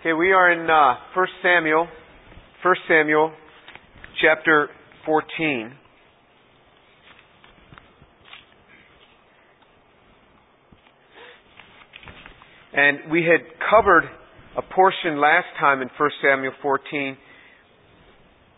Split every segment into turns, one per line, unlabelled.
Okay, we are in uh, 1 Samuel, 1 Samuel chapter 14. And we had covered a portion last time in 1 Samuel 14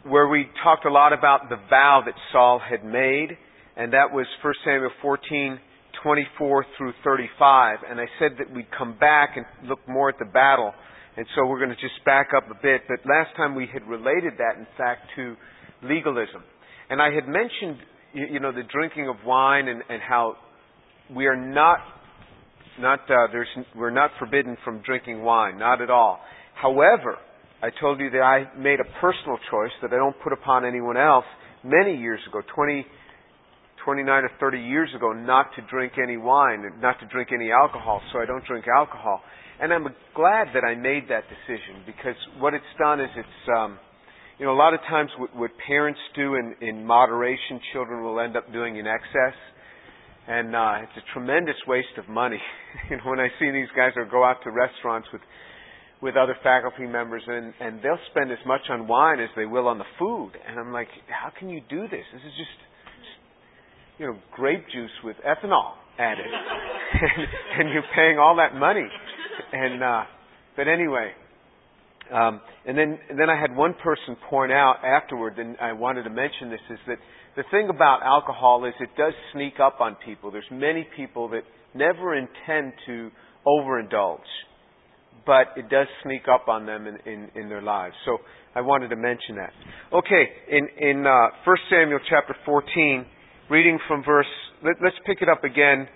where we talked a lot about the vow that Saul had made, and that was 1 Samuel 14, 24 through 35. And I said that we'd come back and look more at the battle and so we're going to just back up a bit. But last time we had related that, in fact, to legalism. And I had mentioned, you know, the drinking of wine and, and how we are not, not uh, there's, we're not forbidden from drinking wine, not at all. However, I told you that I made a personal choice that I don't put upon anyone else many years ago, 20, 29 or 30 years ago, not to drink any wine, not to drink any alcohol, so I don't drink alcohol. And I'm glad that I made that decision because what it's done is it's, um, you know, a lot of times what, what parents do in, in moderation, children will end up doing in excess. And uh, it's a tremendous waste of money. you know, when I see these guys or go out to restaurants with with other faculty members and and they'll spend as much on wine as they will on the food and I'm like how can you do this this is just, just you know grape juice with ethanol added and, and you're paying all that money and uh, but anyway, um, and then and then I had one person point out afterward, and I wanted to mention this is that the thing about alcohol is it does sneak up on people. There's many people that never intend to overindulge, but it does sneak up on them in, in, in their lives. So I wanted to mention that. Okay, in in uh, 1 Samuel chapter 14, reading from verse. Let, let's pick it up again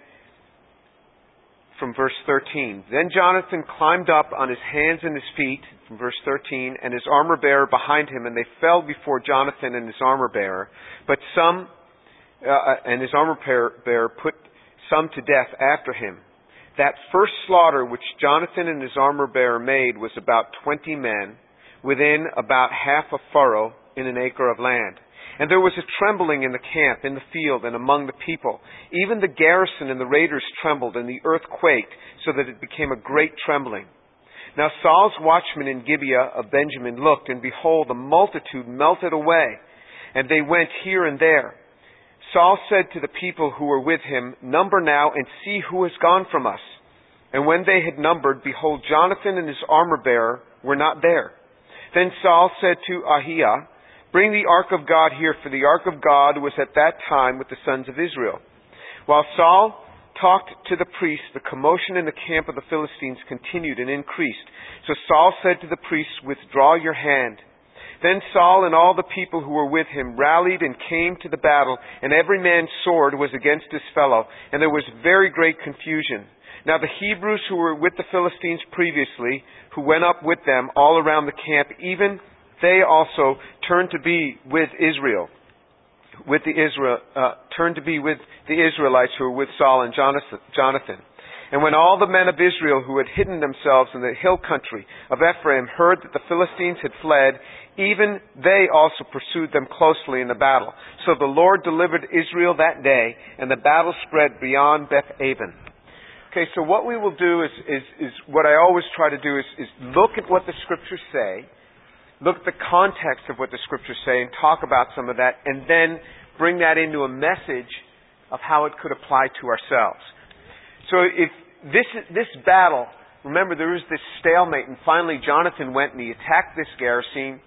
from verse 13. Then Jonathan climbed up on his hands and his feet, from verse 13, and his armor bearer behind him, and they fell before Jonathan and his armor bearer. But some, uh, uh and his armor bearer put some to death after him. That first slaughter which Jonathan and his armor bearer made was about twenty men, within about half a furrow in an acre of land. And there was a trembling in the camp, in the field, and among the people. Even the garrison and the raiders trembled, and the earth quaked, so that it became a great trembling. Now Saul's watchmen in Gibeah of Benjamin looked, and behold, the multitude melted away, and they went here and there. Saul said to the people who were with him, Number now, and see who has gone from us. And when they had numbered, behold, Jonathan and his armor bearer were not there. Then Saul said to Ahiah, Bring the ark of God here, for the ark of God was at that time with the sons of Israel. While Saul talked to the priests, the commotion in the camp of the Philistines continued and increased. So Saul said to the priests, Withdraw your hand. Then Saul and all the people who were with him rallied and came to the battle, and every man's sword was against his fellow, and there was very great confusion. Now the Hebrews who were with the Philistines previously, who went up with them all around the camp, even they also turned to be with Israel, with the Israel, uh, turned to be with the Israelites who were with Saul and Jonathan. And when all the men of Israel who had hidden themselves in the hill country of Ephraim heard that the Philistines had fled, even they also pursued them closely in the battle. So the Lord delivered Israel that day, and the battle spread beyond Beth Aven. Okay, so what we will do is, is, is what I always try to do is, is look at what the scriptures say, look at the context of what the scriptures say and talk about some of that, and then bring that into a message of how it could apply to ourselves. So if this this battle, remember there was this stalemate, and finally Jonathan went and he attacked this garrison,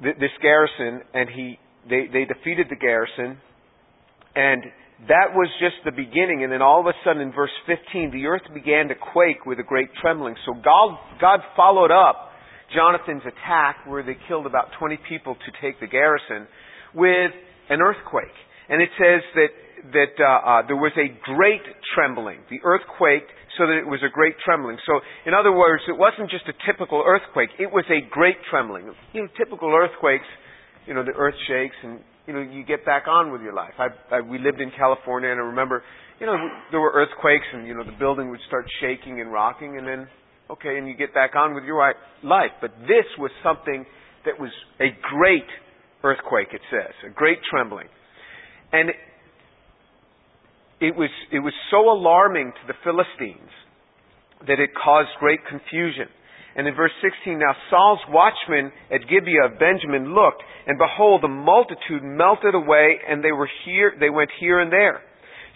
this garrison, and he they they defeated the garrison, and that was just the beginning. And then all of a sudden, in verse 15, the earth began to quake with a great trembling. So God God followed up Jonathan's attack, where they killed about 20 people to take the garrison, with an earthquake. And it says that that uh, uh, there was a great trembling. The earth quaked so that it was a great trembling. So, in other words, it wasn't just a typical earthquake; it was a great trembling. You know, typical earthquakes, you know, the earth shakes and you know you get back on with your life. I, I we lived in California, and I remember, you know, there were earthquakes, and you know the building would start shaking and rocking, and then okay, and you get back on with your life. But this was something that was a great earthquake, it says, a great trembling. And it was, it was so alarming to the Philistines that it caused great confusion. And in verse 16, now Saul's watchmen at Gibeah of Benjamin looked, and behold, the multitude melted away, and they were here, they went here and there.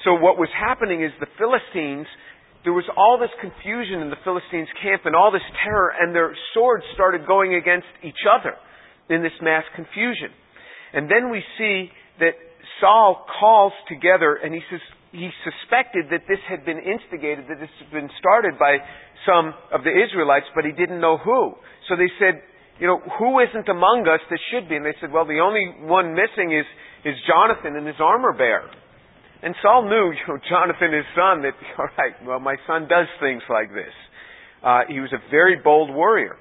So what was happening is the Philistines, there was all this confusion in the Philistines' camp and all this terror, and their swords started going against each other in this mass confusion. And then we see that Saul calls together, and he says, he suspected that this had been instigated, that this had been started by some of the Israelites, but he didn't know who. So they said, you know, who isn't among us that should be? And they said, well, the only one missing is, is Jonathan and his armor bearer. And Saul knew, you know, Jonathan, his son, that, all right, well, my son does things like this. Uh, he was a very bold warrior.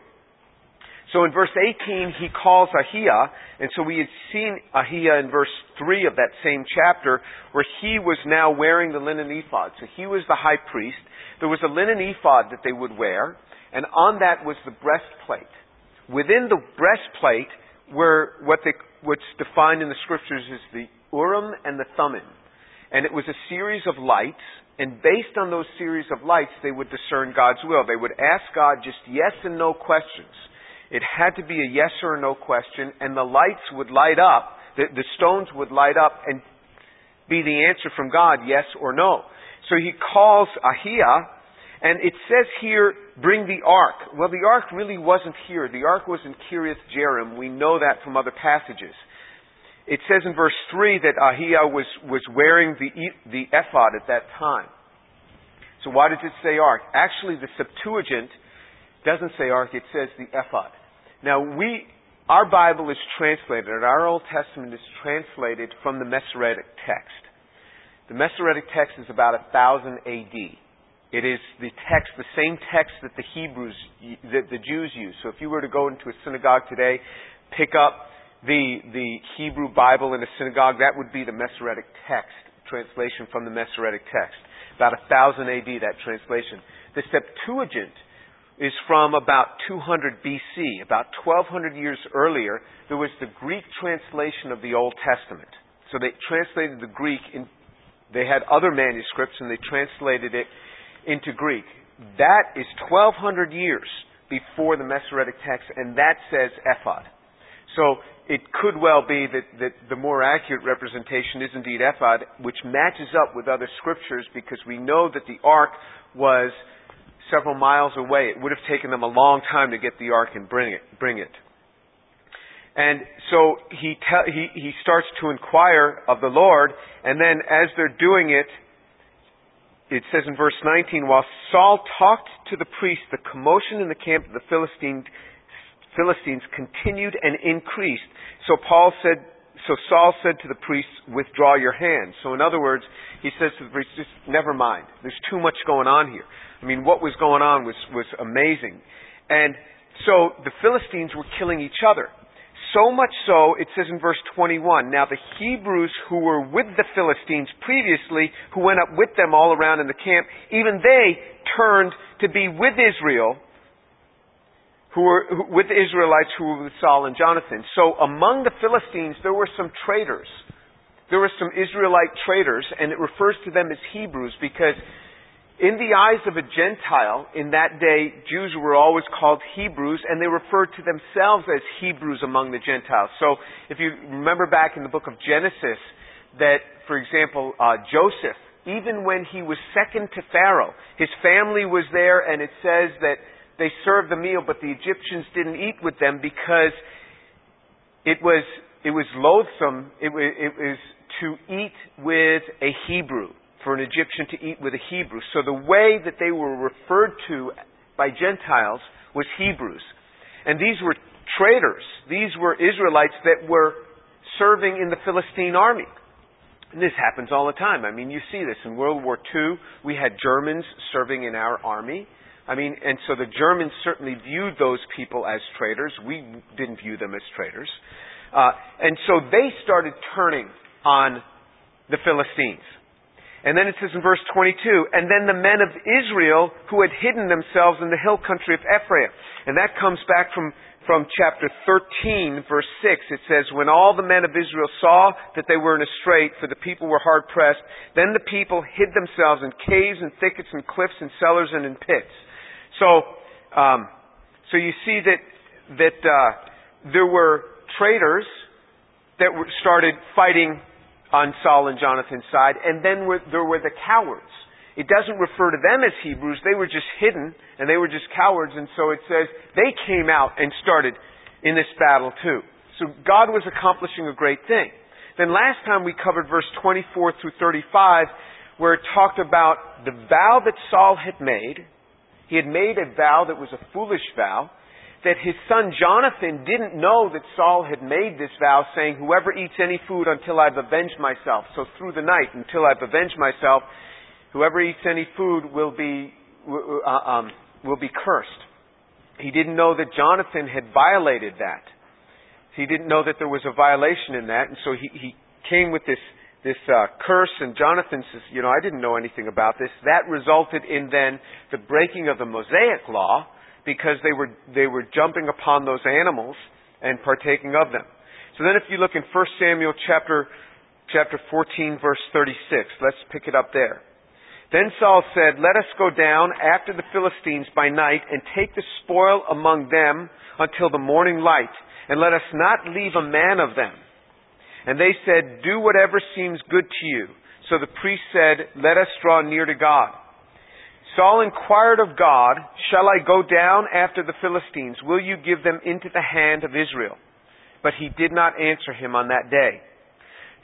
So in verse 18, he calls Ahiah, and so we had seen Ahiah in verse 3 of that same chapter, where he was now wearing the linen ephod. So he was the high priest. There was a linen ephod that they would wear, and on that was the breastplate. Within the breastplate were what they, what's defined in the scriptures as the Urim and the Thummim. And it was a series of lights, and based on those series of lights, they would discern God's will. They would ask God just yes and no questions. It had to be a yes or no question, and the lights would light up, the, the stones would light up and be the answer from God, yes or no. So he calls Ahiah, and it says here, bring the ark. Well, the ark really wasn't here. The ark was in Kiriath Jearim. We know that from other passages. It says in verse 3 that Ahiah was, was wearing the, the ephod at that time. So why does it say ark? Actually, the Septuagint doesn't say ark, it says the ephod. Now we, our Bible is translated, and our Old Testament is translated from the Masoretic text. The Masoretic text is about 1000 AD. It is the text, the same text that the Hebrews, that the Jews use. So if you were to go into a synagogue today, pick up the, the Hebrew Bible in a synagogue, that would be the Masoretic text, translation from the Masoretic text. About 1000 AD, that translation. The Septuagint is from about 200 BC. About 1200 years earlier, there was the Greek translation of the Old Testament. So they translated the Greek in, they had other manuscripts and they translated it into Greek. That is 1200 years before the Masoretic text and that says ephod. So it could well be that, that the more accurate representation is indeed ephod, which matches up with other scriptures because we know that the ark was several miles away. It would have taken them a long time to get the ark and bring it. Bring it. And so he, te- he, he starts to inquire of the Lord, and then as they're doing it, it says in verse 19, while Saul talked to the priest, the commotion in the camp of the Philistines, Philistines continued and increased. So Paul said, so Saul said to the priests, withdraw your hands. So in other words, he says to the priests, just never mind. There's too much going on here. I mean, what was going on was, was amazing. And so the Philistines were killing each other. So much so, it says in verse 21, now the Hebrews who were with the Philistines previously, who went up with them all around in the camp, even they turned to be with Israel, who were who, with the Israelites who were with Saul and Jonathan. So among the Philistines, there were some traitors. There were some Israelite traitors, and it refers to them as Hebrews because in the eyes of a Gentile, in that day, Jews were always called Hebrews, and they referred to themselves as Hebrews among the Gentiles. So, if you remember back in the book of Genesis, that, for example, uh, Joseph, even when he was second to Pharaoh, his family was there, and it says that they served the meal, but the Egyptians didn't eat with them because it was it was loathsome. It was, it was to eat with a Hebrew for an Egyptian to eat with a Hebrew. So the way that they were referred to by Gentiles was Hebrews. And these were traitors. These were Israelites that were serving in the Philistine army. And this happens all the time. I mean, you see this. In World War II, we had Germans serving in our army. I mean, and so the Germans certainly viewed those people as traitors. We didn't view them as traitors. Uh, and so they started turning on the Philistines. And then it says in verse 22, and then the men of Israel who had hidden themselves in the hill country of Ephraim. And that comes back from, from chapter 13, verse 6. It says, When all the men of Israel saw that they were in a strait, for the people were hard pressed, then the people hid themselves in caves and thickets and cliffs and cellars and in pits. So, um, So you see that that uh, there were traitors that started fighting on Saul and Jonathan's side, and then were, there were the cowards. It doesn't refer to them as Hebrews; they were just hidden and they were just cowards. And so it says they came out and started in this battle too. So God was accomplishing a great thing. Then last time we covered verse 24 through 35, where it talked about the vow that Saul had made. He had made a vow that was a foolish vow that his son Jonathan didn't know that Saul had made this vow, saying, Whoever eats any food until I've avenged myself. So through the night, until I've avenged myself, whoever eats any food will be, uh, um, will be cursed. He didn't know that Jonathan had violated that. He didn't know that there was a violation in that, and so he, he came with this this uh, curse, and Jonathan says, "You know, I didn't know anything about this." That resulted in then the breaking of the Mosaic law, because they were, they were jumping upon those animals and partaking of them. So then if you look in 1 Samuel chapter, chapter 14 verse 36, let's pick it up there. Then Saul said, Let us go down after the Philistines by night and take the spoil among them until the morning light, and let us not leave a man of them. And they said, Do whatever seems good to you. So the priest said, Let us draw near to God. Saul inquired of God, Shall I go down after the Philistines? Will you give them into the hand of Israel? But he did not answer him on that day.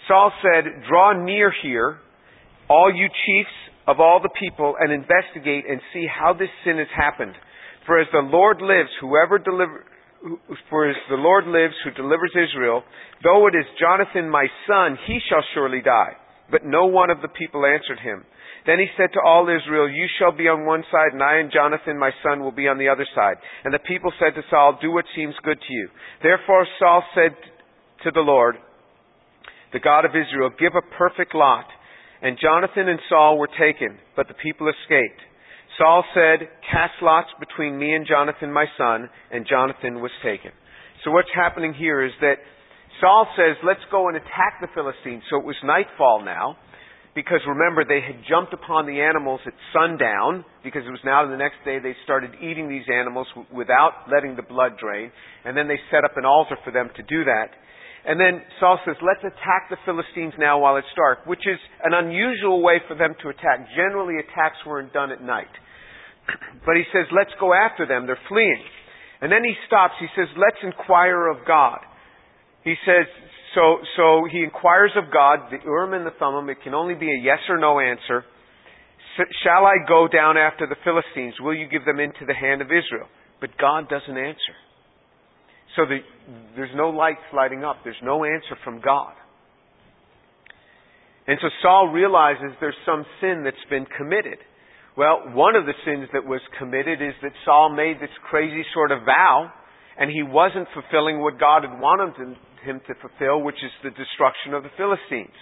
Saul said, Draw near here, all you chiefs of all the people, and investigate and see how this sin has happened. For as the Lord lives, whoever deliver, for as the Lord lives who delivers Israel, though it is Jonathan my son, he shall surely die. But no one of the people answered him. Then he said to all Israel, You shall be on one side, and I and Jonathan my son will be on the other side. And the people said to Saul, Do what seems good to you. Therefore Saul said to the Lord, the God of Israel, Give a perfect lot. And Jonathan and Saul were taken, but the people escaped. Saul said, Cast lots between me and Jonathan my son, and Jonathan was taken. So what's happening here is that Saul says, Let's go and attack the Philistines. So it was nightfall now because remember they had jumped upon the animals at sundown because it was now the next day they started eating these animals without letting the blood drain and then they set up an altar for them to do that and then Saul says let's attack the Philistines now while it's dark which is an unusual way for them to attack generally attacks weren't done at night but he says let's go after them they're fleeing and then he stops he says let's inquire of God he says so, so he inquires of God, the Urim and the Thummim. It can only be a yes or no answer. Shall I go down after the Philistines? Will you give them into the hand of Israel? But God doesn't answer. So the, there's no lights lighting up. There's no answer from God. And so Saul realizes there's some sin that's been committed. Well, one of the sins that was committed is that Saul made this crazy sort of vow, and he wasn't fulfilling what God had wanted him to fulfill, which is the destruction of the Philistines.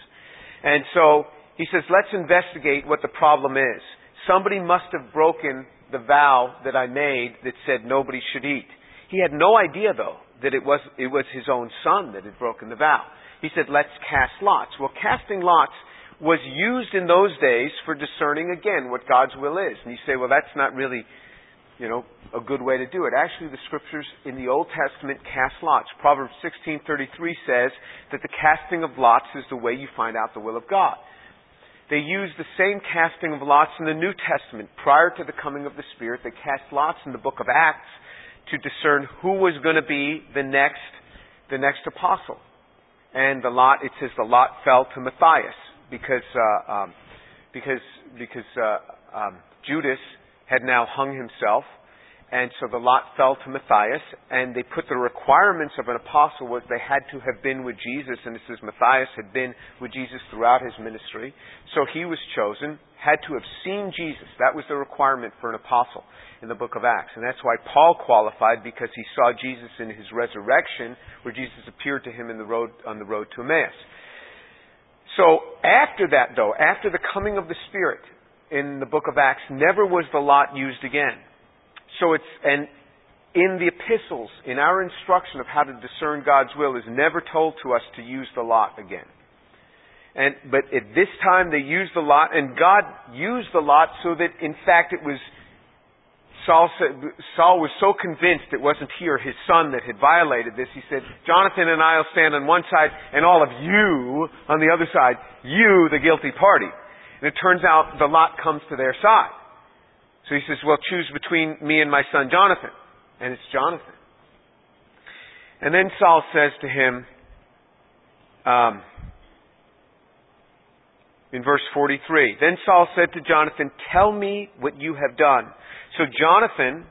And so he says, let's investigate what the problem is. Somebody must have broken the vow that I made that said nobody should eat. He had no idea, though, that it was, it was his own son that had broken the vow. He said, let's cast lots. Well, casting lots was used in those days for discerning, again, what God's will is. And you say, well, that's not really you know, a good way to do it. Actually, the scriptures in the Old Testament cast lots. Proverbs 16:33 says that the casting of lots is the way you find out the will of God. They use the same casting of lots in the New Testament. Prior to the coming of the Spirit, they cast lots in the book of Acts to discern who was going to be the next, the next apostle. And the lot, it says the lot fell to Matthias because, uh, um, because, because uh, um, Judas had now hung himself. And so the lot fell to Matthias, and they put the requirements of an apostle was they had to have been with Jesus, and it says Matthias had been with Jesus throughout his ministry. So he was chosen, had to have seen Jesus. That was the requirement for an apostle in the book of Acts. And that's why Paul qualified because he saw Jesus in his resurrection, where Jesus appeared to him in the road, on the road to Emmaus. So after that, though, after the coming of the Spirit, in the book of Acts, never was the lot used again. So it's, and in the epistles, in our instruction of how to discern God's will, is never told to us to use the lot again. And, but at this time they used the lot, and God used the lot so that in fact it was Saul, Saul was so convinced it wasn't he or his son that had violated this, he said, Jonathan and I will stand on one side and all of you on the other side, you the guilty party. And it turns out the lot comes to their side. So he says, well, choose between me and my son Jonathan. And it's Jonathan. And then Saul says to him, um, in verse 43, Then Saul said to Jonathan, Tell me what you have done. So Jonathan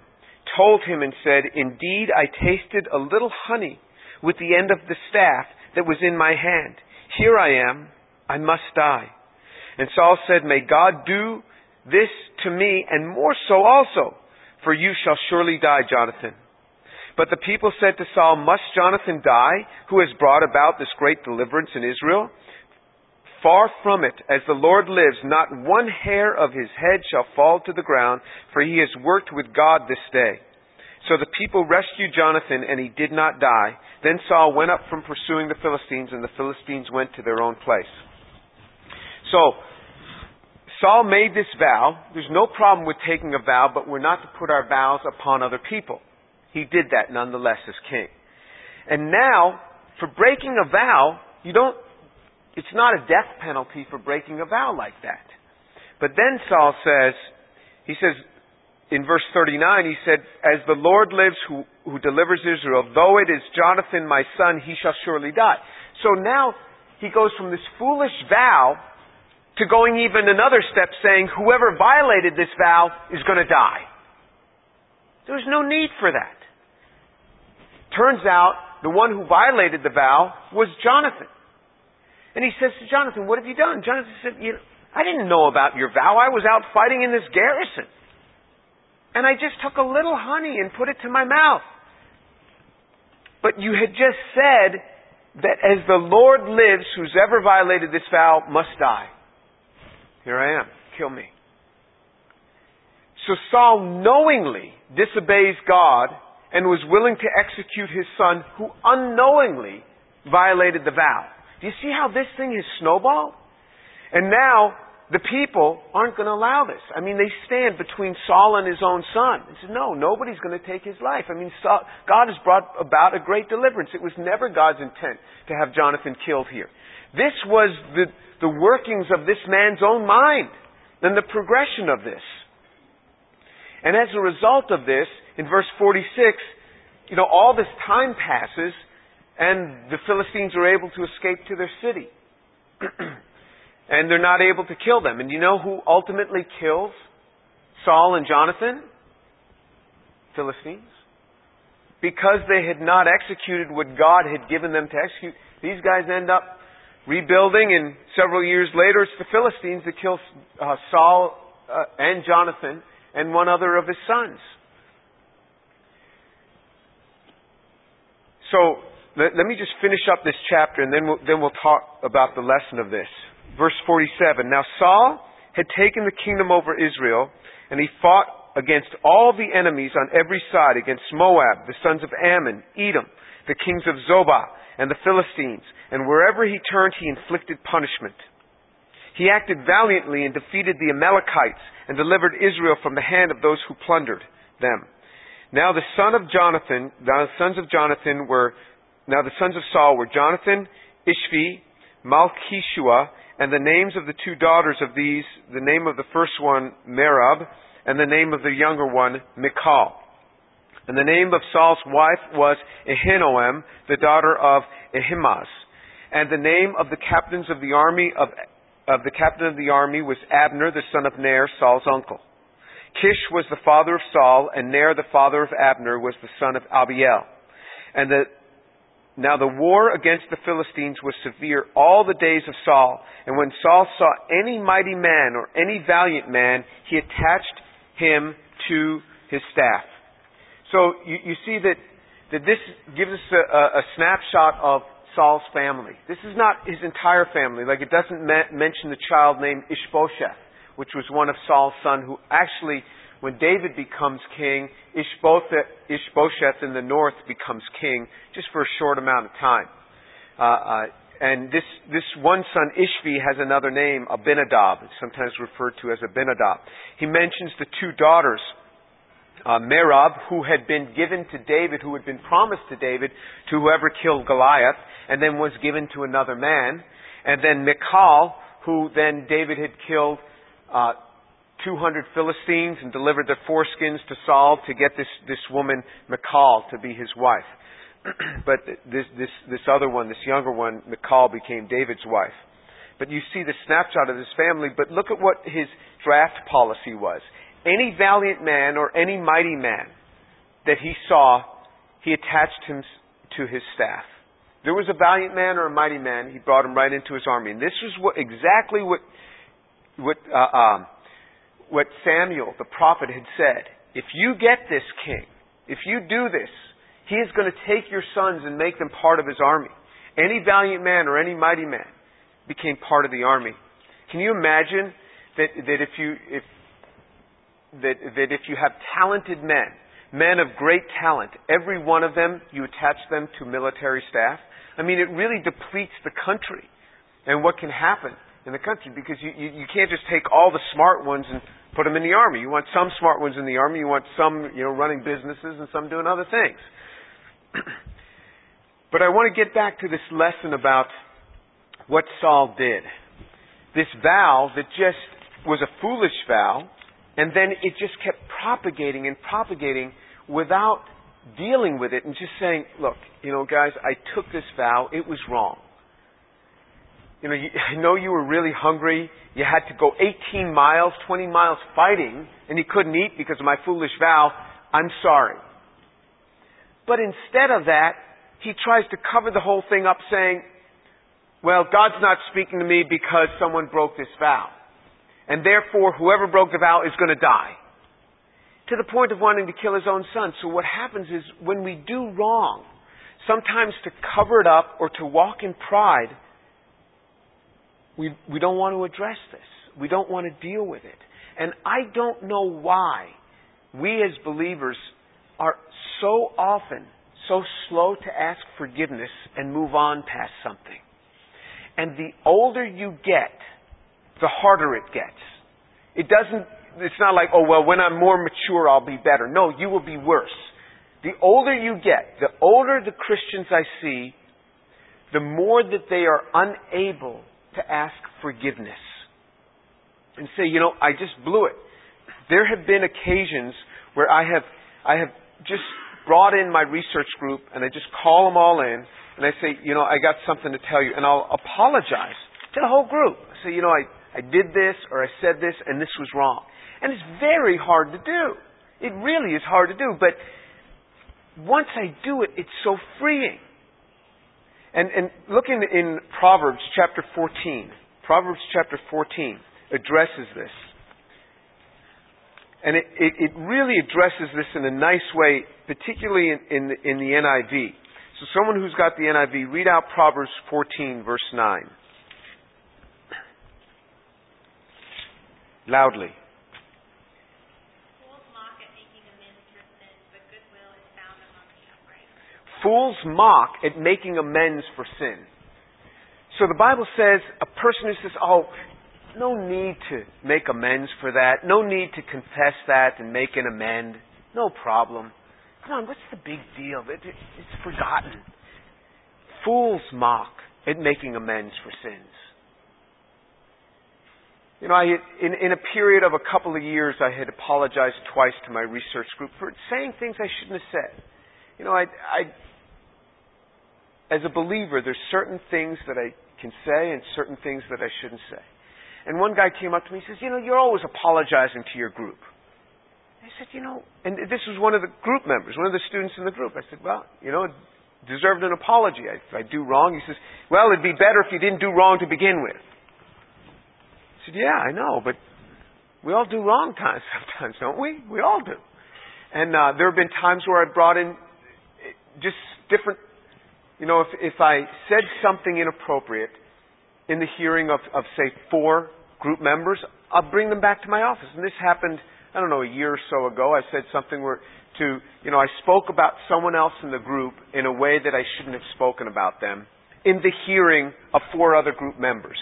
told him and said, Indeed, I tasted a little honey with the end of the staff that was in my hand. Here I am. I must die. And Saul said, May God do this to me and more so also, for you shall surely die, Jonathan. But the people said to Saul, Must Jonathan die, who has brought about this great deliverance in Israel? Far from it, as the Lord lives, not one hair of his head shall fall to the ground, for he has worked with God this day. So the people rescued Jonathan, and he did not die. Then Saul went up from pursuing the Philistines, and the Philistines went to their own place. So, Saul made this vow. There's no problem with taking a vow, but we're not to put our vows upon other people. He did that nonetheless as king. And now, for breaking a vow, you don't it's not a death penalty for breaking a vow like that. But then Saul says, he says, in verse 39, he said, As the Lord lives who, who delivers Israel, though it is Jonathan my son, he shall surely die. So now he goes from this foolish vow to going even another step saying, whoever violated this vow is going to die. There's no need for that. Turns out the one who violated the vow was Jonathan. And he says to Jonathan, What have you done? Jonathan said, you know, I didn't know about your vow. I was out fighting in this garrison. And I just took a little honey and put it to my mouth. But you had just said that as the Lord lives, who's ever violated this vow must die. Here I am. Kill me. So Saul knowingly disobeys God and was willing to execute his son who unknowingly violated the vow. Do you see how this thing has snowballed? And now the people aren't going to allow this. I mean, they stand between Saul and his own son. They said, no, nobody's going to take his life. I mean, Saul, God has brought about a great deliverance. It was never God's intent to have Jonathan killed here. This was the, the workings of this man's own mind and the progression of this. And as a result of this, in verse 46, you know, all this time passes and the Philistines are able to escape to their city. and they're not able to kill them. And you know who ultimately kills Saul and Jonathan? Philistines. Because they had not executed what God had given them to execute, these guys end up rebuilding, and several years later, it's the Philistines that kill uh, Saul uh, and Jonathan and one other of his sons. So, let, let me just finish up this chapter and then we'll, then we'll talk about the lesson of this. Verse 47. Now Saul had taken the kingdom over Israel and he fought against all the enemies on every side, against Moab, the sons of Ammon, Edom, the kings of Zobah, and the Philistines. And wherever he turned, he inflicted punishment. He acted valiantly and defeated the Amalekites and delivered Israel from the hand of those who plundered them. Now the son of Jonathan, the sons of Jonathan were now the sons of Saul were Jonathan, Ishvi, Malchishua, and the names of the two daughters of these, the name of the first one, Merab, and the name of the younger one, Michal. And the name of Saul's wife was Ahinoam, the daughter of Ahimaaz. And the name of the captains of the army of, of the captain of the army was Abner, the son of Ner, Saul's uncle. Kish was the father of Saul, and Ner, the father of Abner, was the son of Abiel. And the now the war against the Philistines was severe all the days of Saul, and when Saul saw any mighty man or any valiant man, he attached him to his staff. So you, you see that, that this gives us a, a, snapshot of Saul's family. This is not his entire family. Like it doesn't mention the child named Ishbosheth, which was one of Saul's son who actually when David becomes king, Ishbosheth in the north becomes king just for a short amount of time. Uh, uh, and this, this one son, Ishvi, has another name, Abinadab. Sometimes referred to as Abinadab. He mentions the two daughters uh, Merab, who had been given to David, who had been promised to David to whoever killed Goliath, and then was given to another man. And then Michal, who then David had killed uh, 200 Philistines and delivered their foreskins to Saul to get this, this woman, Michal, to be his wife. but this, this, this other one, this younger one, Michal, became David's wife. But you see the snapshot of his family, but look at what his draft policy was. Any valiant man or any mighty man that he saw, he attached him to his staff. There was a valiant man or a mighty man, he brought him right into his army. And this was what, exactly what, what, uh, um, what Samuel, the prophet, had said. If you get this king, if you do this, he is going to take your sons and make them part of his army. Any valiant man or any mighty man became part of the army. Can you imagine that, that if you, if, that, that if you have talented men, men of great talent, every one of them, you attach them to military staff? I mean, it really depletes the country and what can happen in the country because you, you, you can't just take all the smart ones and put them in the army. You want some smart ones in the army. You want some, you know, running businesses and some doing other things. but I want to get back to this lesson about what Saul did. This vow that just was a foolish vow, and then it just kept propagating and propagating without dealing with it and just saying, look, you know, guys, I took this vow. It was wrong. You know, you, I know you were really hungry. You had to go 18 miles, 20 miles fighting, and you couldn't eat because of my foolish vow. I'm sorry. But instead of that, he tries to cover the whole thing up saying, well, God's not speaking to me because someone broke this vow. And therefore, whoever broke the vow is going to die to the point of wanting to kill his own son. So what happens is when we do wrong, sometimes to cover it up or to walk in pride, we, we don't want to address this. We don't want to deal with it. And I don't know why we as believers are so often so slow to ask forgiveness and move on past something. And the older you get, the harder it gets. It doesn't it's not like, oh, well, when I'm more mature, I'll be better. No, you will be worse. The older you get, the older the Christians I see, the more that they are unable to ask forgiveness and say, you know, I just blew it. There have been occasions where I have, I have just brought in my research group and I just call them all in and I say, you know, I got something to tell you and I'll apologize to the whole group. I say, you know, I, I did this or I said this and this was wrong. And it's very hard to do. It really is hard to do. But once I do it, it's so freeing. And, and looking in Proverbs chapter 14, Proverbs chapter 14 addresses this. And it, it, it really addresses this in a nice way, particularly in, in, the, in the NIV. So someone who's got the NIV, read out Proverbs 14, verse 9. Loudly. Fools mock at making amends for sin. So the Bible says a person who says, oh, no need to make amends for that, no need to confess that and make an amend, no problem. Come on, what's the big deal? It, it, it's forgotten. Fools mock at making amends for sins. You know, I, in, in a period of a couple of years, I had apologized twice to my research group for saying things I shouldn't have said. You know, I, I as a believer, there's certain things that I can say and certain things that I shouldn't say. And one guy came up to me and says, You know, you're always apologizing to your group. I said, You know, and this was one of the group members, one of the students in the group. I said, Well, you know, deserved an apology. If I do wrong, he says, Well, it'd be better if you didn't do wrong to begin with. I said, Yeah, I know, but we all do wrong times sometimes, don't we? We all do. And uh, there have been times where I brought in just different you know, if, if I said something inappropriate in the hearing of, of, say, four group members, I'll bring them back to my office. And this happened, I don't know, a year or so ago. I said something where to, you know, I spoke about someone else in the group in a way that I shouldn't have spoken about them in the hearing of four other group members.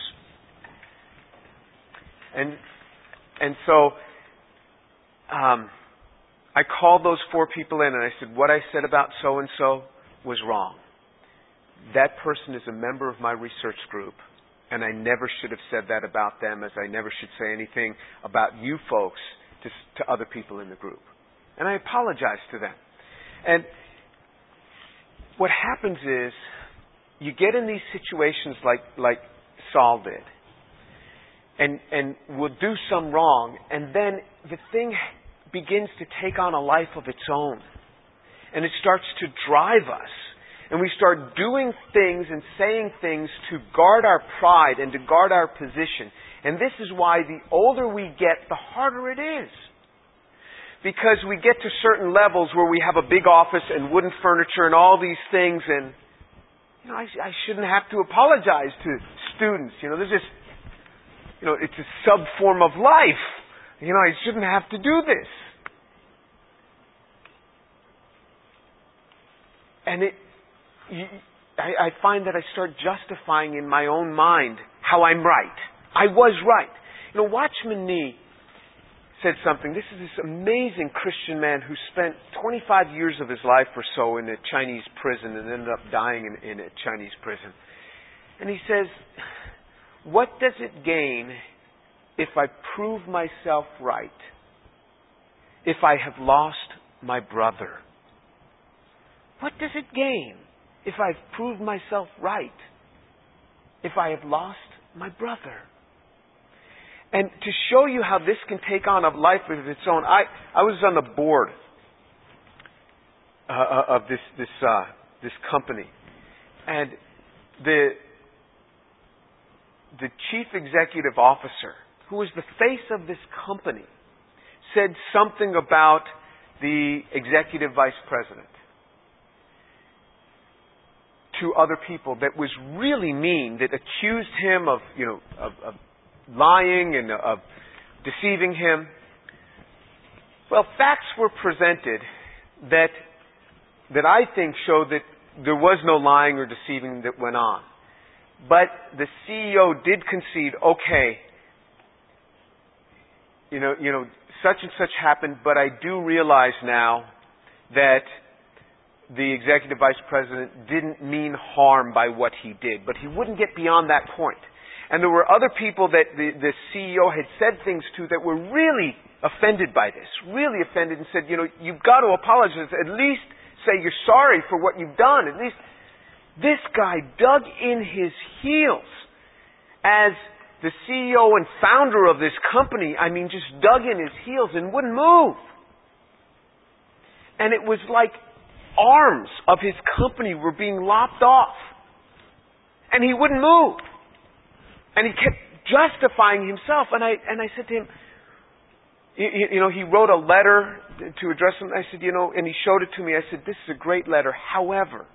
And, and so, um, I called those four people in and I said, what I said about so and so was wrong. That person is a member of my research group, and I never should have said that about them, as I never should say anything about you folks to, to other people in the group. And I apologize to them. And what happens is, you get in these situations like, like Saul did, and, and will do some wrong, and then the thing begins to take on a life of its own. And it starts to drive us. And we start doing things and saying things to guard our pride and to guard our position. And this is why the older we get, the harder it is. Because we get to certain levels where we have a big office and wooden furniture and all these things and, you know, I, I shouldn't have to apologize to students. You know, there's just, you know, it's a sub form of life. You know, I shouldn't have to do this. And it, I, I find that I start justifying in my own mind how I'm right. I was right. You know, Watchman Nee said something. This is this amazing Christian man who spent 25 years of his life or so in a Chinese prison and ended up dying in, in a Chinese prison. And he says, What does it gain if I prove myself right? If I have lost my brother? What does it gain if I've proved myself right? If I have lost my brother? And to show you how this can take on a life of its own, I, I was on the board uh, uh, of this this uh, this company, and the the chief executive officer, who was the face of this company, said something about the executive vice president to other people that was really mean, that accused him of, you know, of, of lying and of deceiving him. Well, facts were presented that that I think show that there was no lying or deceiving that went on. But the CEO did concede, okay, you know, you know, such and such happened, but I do realize now that the executive vice president didn't mean harm by what he did, but he wouldn't get beyond that point. And there were other people that the, the CEO had said things to that were really offended by this, really offended and said, you know, you've got to apologize. At least say you're sorry for what you've done. At least this guy dug in his heels as the CEO and founder of this company. I mean, just dug in his heels and wouldn't move. And it was like arms of his company were being lopped off. And he wouldn't move. And he kept justifying himself. And I, and I said to him, you, you know, he wrote a letter to address him. I said, you know, and he showed it to me. I said, this is a great letter. However,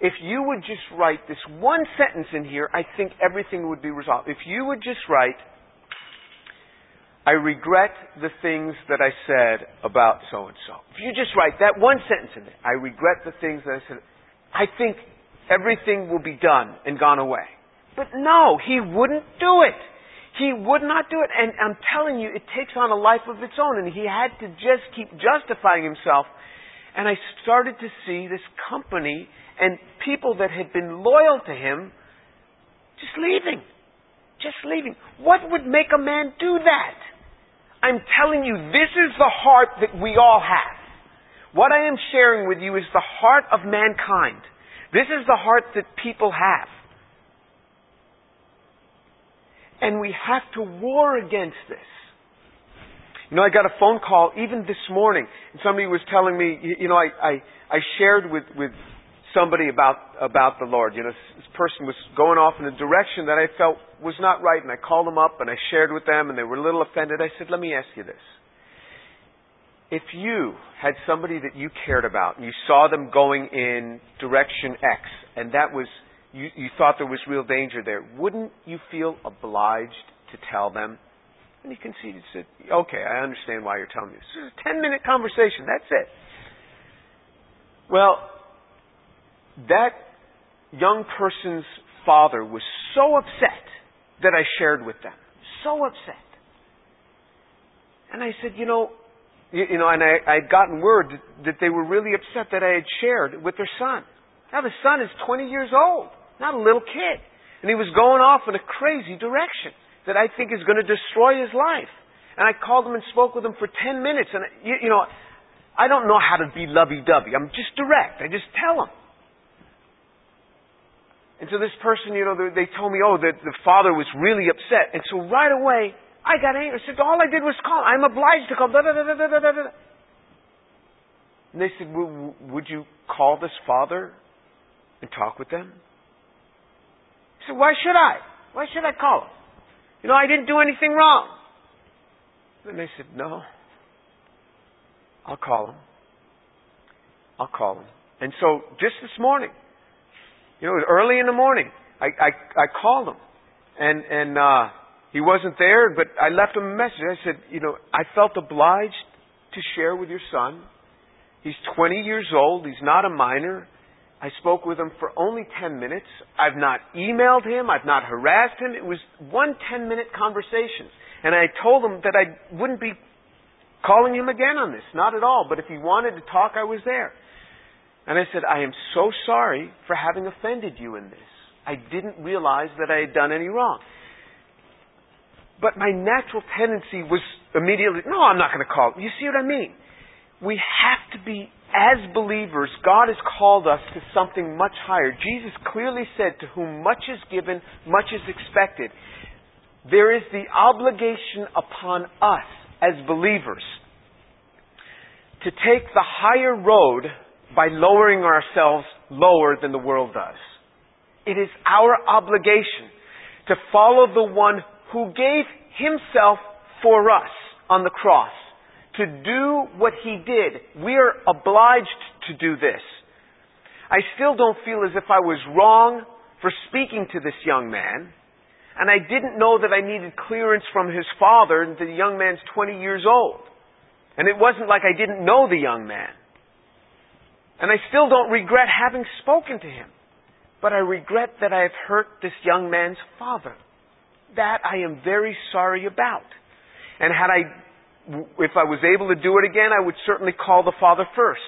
if you would just write this one sentence in here, I think everything would be resolved. If you would just write, I regret the things that I said about so and so. If you just write that one sentence in there, I regret the things that I said, I think everything will be done and gone away. But no, he wouldn't do it. He would not do it. And I'm telling you, it takes on a life of its own. And he had to just keep justifying himself. And I started to see this company and people that had been loyal to him just leaving. Just leaving. What would make a man do that? I'm telling you, this is the heart that we all have. What I am sharing with you is the heart of mankind. This is the heart that people have. And we have to war against this. You know, I got a phone call even this morning, and somebody was telling me, you know, I, I, I shared with, with somebody about about the Lord. You know, this person was going off in a direction that I felt was not right, and I called them up and I shared with them, and they were a little offended. I said, "Let me ask you this: If you had somebody that you cared about, and you saw them going in direction X, and that was you, you thought there was real danger there, wouldn't you feel obliged to tell them?" And he conceded, said, "Okay, I understand why you're telling me this. This is a ten-minute conversation. That's it." Well, that young person's father was so upset that I shared with them. So upset. And I said, you know, You, you know, and I, I had gotten word that they were really upset that I had shared with their son. Now the son is 20 years old, not a little kid. And he was going off in a crazy direction that I think is going to destroy his life. And I called him and spoke with him for 10 minutes. And, you, you know, I don't know how to be lovey-dovey. I'm just direct. I just tell him. And so this person, you know, they told me, oh, that the father was really upset. And so right away, I got angry. I said, all I did was call. I'm obliged to call. Da, da, da, da, da, da. And they said, would you call this father and talk with them? I said, why should I? Why should I call him? You know, I didn't do anything wrong. And they said, no. I'll call him. I'll call him. And so just this morning, you know, early in the morning, I, I, I called him. And, and, uh, he wasn't there, but I left him a message. I said, you know, I felt obliged to share with your son. He's 20 years old. He's not a minor. I spoke with him for only 10 minutes. I've not emailed him. I've not harassed him. It was one 10 minute conversation. And I told him that I wouldn't be calling him again on this. Not at all. But if he wanted to talk, I was there. And I said, I am so sorry for having offended you in this. I didn't realize that I had done any wrong. But my natural tendency was immediately, no, I'm not going to call. You see what I mean? We have to be as believers, God has called us to something much higher. Jesus clearly said, To whom much is given, much is expected. There is the obligation upon us as believers to take the higher road by lowering ourselves lower than the world does. It is our obligation to follow the one who gave himself for us on the cross to do what he did. We are obliged to do this. I still don't feel as if I was wrong for speaking to this young man. And I didn't know that I needed clearance from his father. The young man's 20 years old. And it wasn't like I didn't know the young man. And I still don't regret having spoken to him. But I regret that I have hurt this young man's father. That I am very sorry about. And had I if I was able to do it again, I would certainly call the Father first.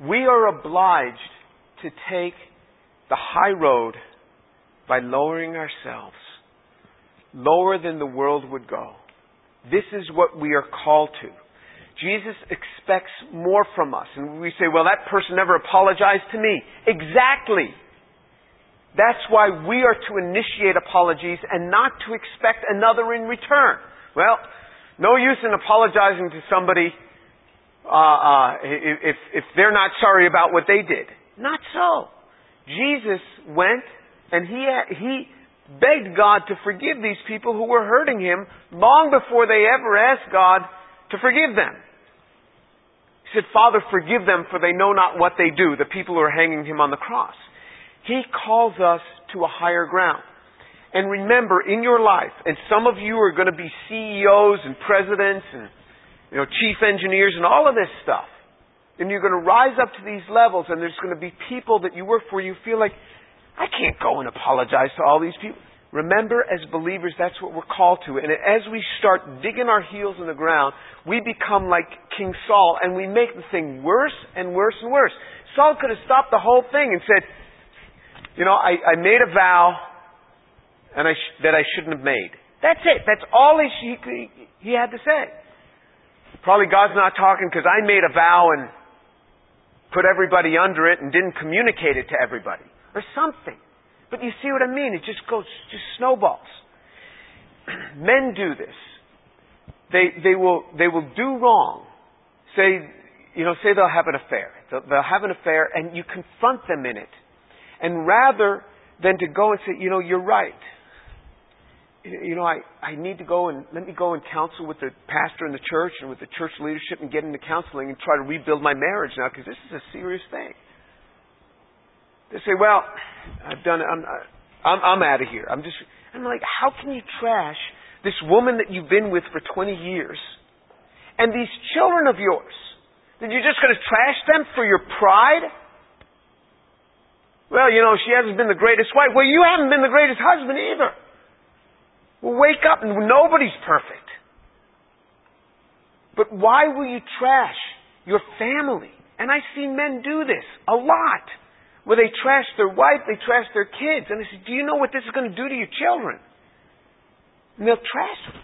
We are obliged to take the high road by lowering ourselves, lower than the world would go. This is what we are called to. Jesus expects more from us. And we say, well, that person never apologized to me. Exactly. That's why we are to initiate apologies and not to expect another in return. Well, no use in apologizing to somebody uh, uh, if, if they're not sorry about what they did. Not so. Jesus went and he, he begged God to forgive these people who were hurting him long before they ever asked God to forgive them. He said, Father, forgive them for they know not what they do, the people who are hanging him on the cross. He calls us to a higher ground. And remember, in your life, and some of you are going to be CEOs and presidents and you know, chief engineers and all of this stuff. And you're going to rise up to these levels, and there's going to be people that you work for. You feel like, I can't go and apologize to all these people. Remember, as believers, that's what we're called to. And as we start digging our heels in the ground, we become like King Saul, and we make the thing worse and worse and worse. Saul could have stopped the whole thing and said, You know, I, I made a vow and I sh- that I shouldn't have made. That's it. That's all he, he, he had to say. Probably God's not talking because I made a vow and put everybody under it and didn't communicate it to everybody or something. But you see what I mean? It just goes, just snowballs. Men do this. They, they will, they will do wrong. Say, you know, say they'll have an affair. They'll, they'll have an affair and you confront them in it. And rather than to go and say, you know, you're right you know, I, I need to go and let me go and counsel with the pastor in the church and with the church leadership and get into counseling and try to rebuild my marriage now because this is a serious thing. They say, well, I've done it. I'm, I'm, I'm out of here. I'm just, I'm like, how can you trash this woman that you've been with for 20 years and these children of yours? That you're just going to trash them for your pride? Well, you know, she hasn't been the greatest wife. Well, you haven't been the greatest husband either. Well, wake up. And nobody's perfect. But why will you trash your family? And I see men do this a lot. Where they trash their wife, they trash their kids. And they say, Do you know what this is going to do to your children? And they'll trash them.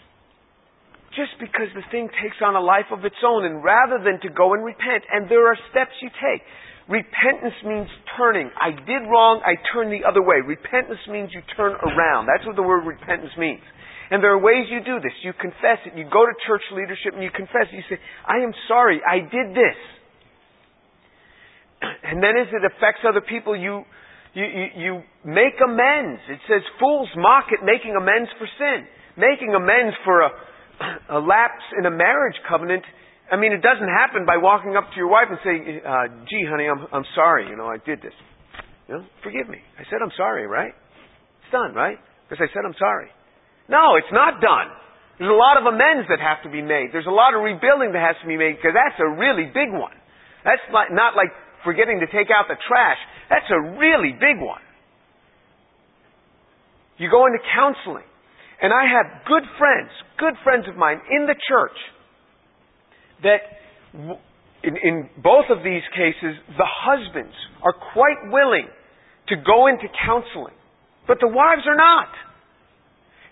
Just because the thing takes on a life of its own, and rather than to go and repent, and there are steps you take. Repentance means turning. I did wrong, I turn the other way. Repentance means you turn around. That's what the word repentance means. And there are ways you do this. You confess it. You go to church leadership and you confess it. You say, I am sorry, I did this. And then as it affects other people, you, you, you, make amends. It says, fools mock at making amends for sin. Making amends for a, a lapse in a marriage covenant. I mean, it doesn't happen by walking up to your wife and saying, uh, gee, honey, I'm, I'm sorry, you know, I did this. You know, forgive me. I said I'm sorry, right? It's done, right? Because I said I'm sorry. No, it's not done. There's a lot of amends that have to be made. There's a lot of rebuilding that has to be made because that's a really big one. That's not like forgetting to take out the trash. That's a really big one. You go into counseling. And I have good friends, good friends of mine in the church that in, in both of these cases, the husbands are quite willing to go into counseling, but the wives are not.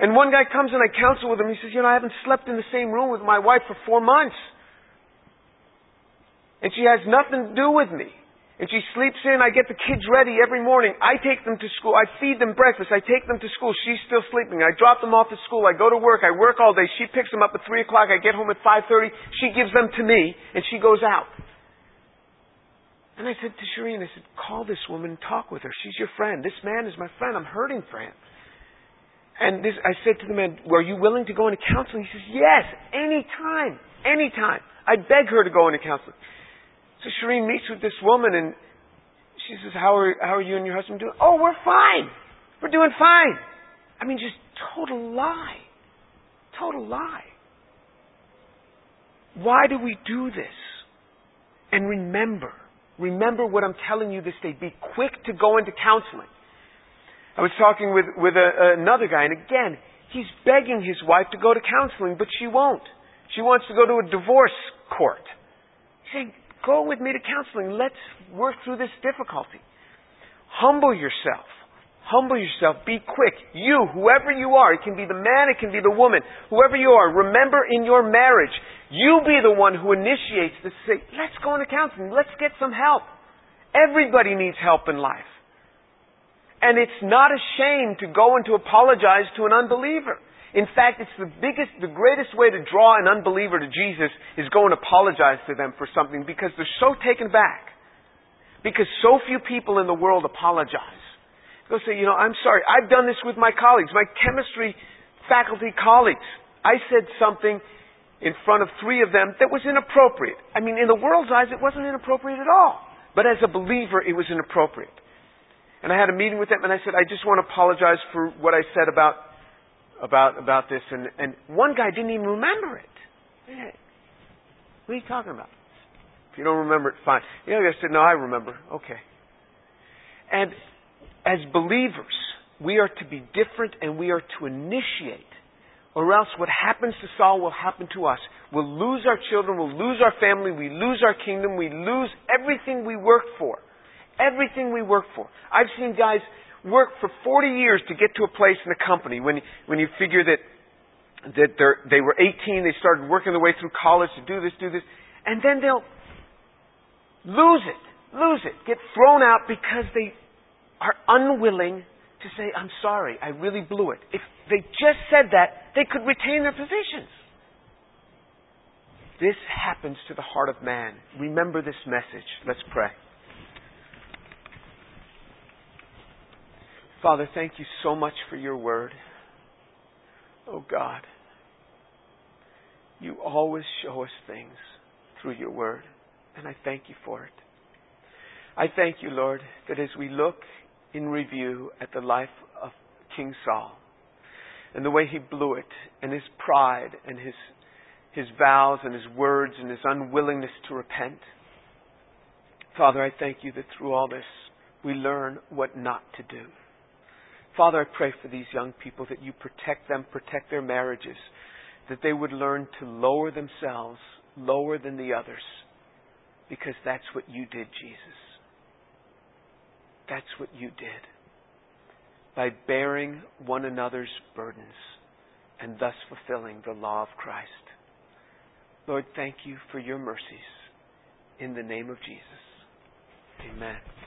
And one guy comes and I counsel with him. He says, You know, I haven't slept in the same room with my wife for four months. And she has nothing to do with me. And she sleeps in. I get the kids ready every morning. I take them to school. I feed them breakfast. I take them to school. She's still sleeping. I drop them off at school. I go to work. I work all day. She picks them up at 3 o'clock. I get home at 5.30. She gives them to me. And she goes out. And I said to Shireen, I said, call this woman and talk with her. She's your friend. This man is my friend. I'm hurting for him. And this, I said to the man, were you willing to go into counseling? He says, yes, anytime, anytime. I beg her to go into counseling. So Shireen meets with this woman and she says, how are, how are you and your husband doing? Oh, we're fine. We're doing fine. I mean, just total lie. Total lie. Why do we do this? And remember, remember what I'm telling you this day. Be quick to go into counseling. I was talking with, with a, another guy, and again, he's begging his wife to go to counseling, but she won't. She wants to go to a divorce court. He's saying, Go with me to counseling. Let's work through this difficulty. Humble yourself. Humble yourself. Be quick. You, whoever you are, it can be the man, it can be the woman, whoever you are, remember in your marriage, you be the one who initiates this. Say, let's go into counseling. Let's get some help. Everybody needs help in life. And it's not a shame to go and to apologize to an unbeliever. In fact, it's the biggest, the greatest way to draw an unbeliever to Jesus is go and apologize to them for something because they're so taken back. Because so few people in the world apologize. They'll say, you know, I'm sorry. I've done this with my colleagues, my chemistry faculty colleagues. I said something in front of three of them that was inappropriate. I mean, in the world's eyes, it wasn't inappropriate at all. But as a believer, it was inappropriate. And I had a meeting with them, and I said, I just want to apologize for what I said about about about this, and and one guy didn't even remember it. What are you talking about? If you don't remember it, fine. The other guy said, "No, I remember." Okay. And as believers, we are to be different, and we are to initiate, or else what happens to Saul will happen to us. We'll lose our children, we'll lose our family, we lose our kingdom, we lose everything we worked for. Everything we worked for. I've seen guys work for 40 years to get to a place in a company. When, when you figure that, that they were 18, they started working their way through college to do this, do this, and then they'll lose it, lose it, get thrown out because they are unwilling to say, I'm sorry, I really blew it. If they just said that, they could retain their positions. This happens to the heart of man. Remember this message. Let's pray. Father, thank you so much for your word. Oh God, you always show us things through your word, and I thank you for it. I thank you, Lord, that as we look in review at the life of King Saul and the way he blew it, and his pride and his, his vows and his words and his unwillingness to repent, Father, I thank you that through all this we learn what not to do. Father, I pray for these young people that you protect them, protect their marriages, that they would learn to lower themselves, lower than the others because that's what you did, Jesus. That's what you did. By bearing one another's burdens and thus fulfilling the law of Christ. Lord, thank you for your mercies. In the name of Jesus. Amen.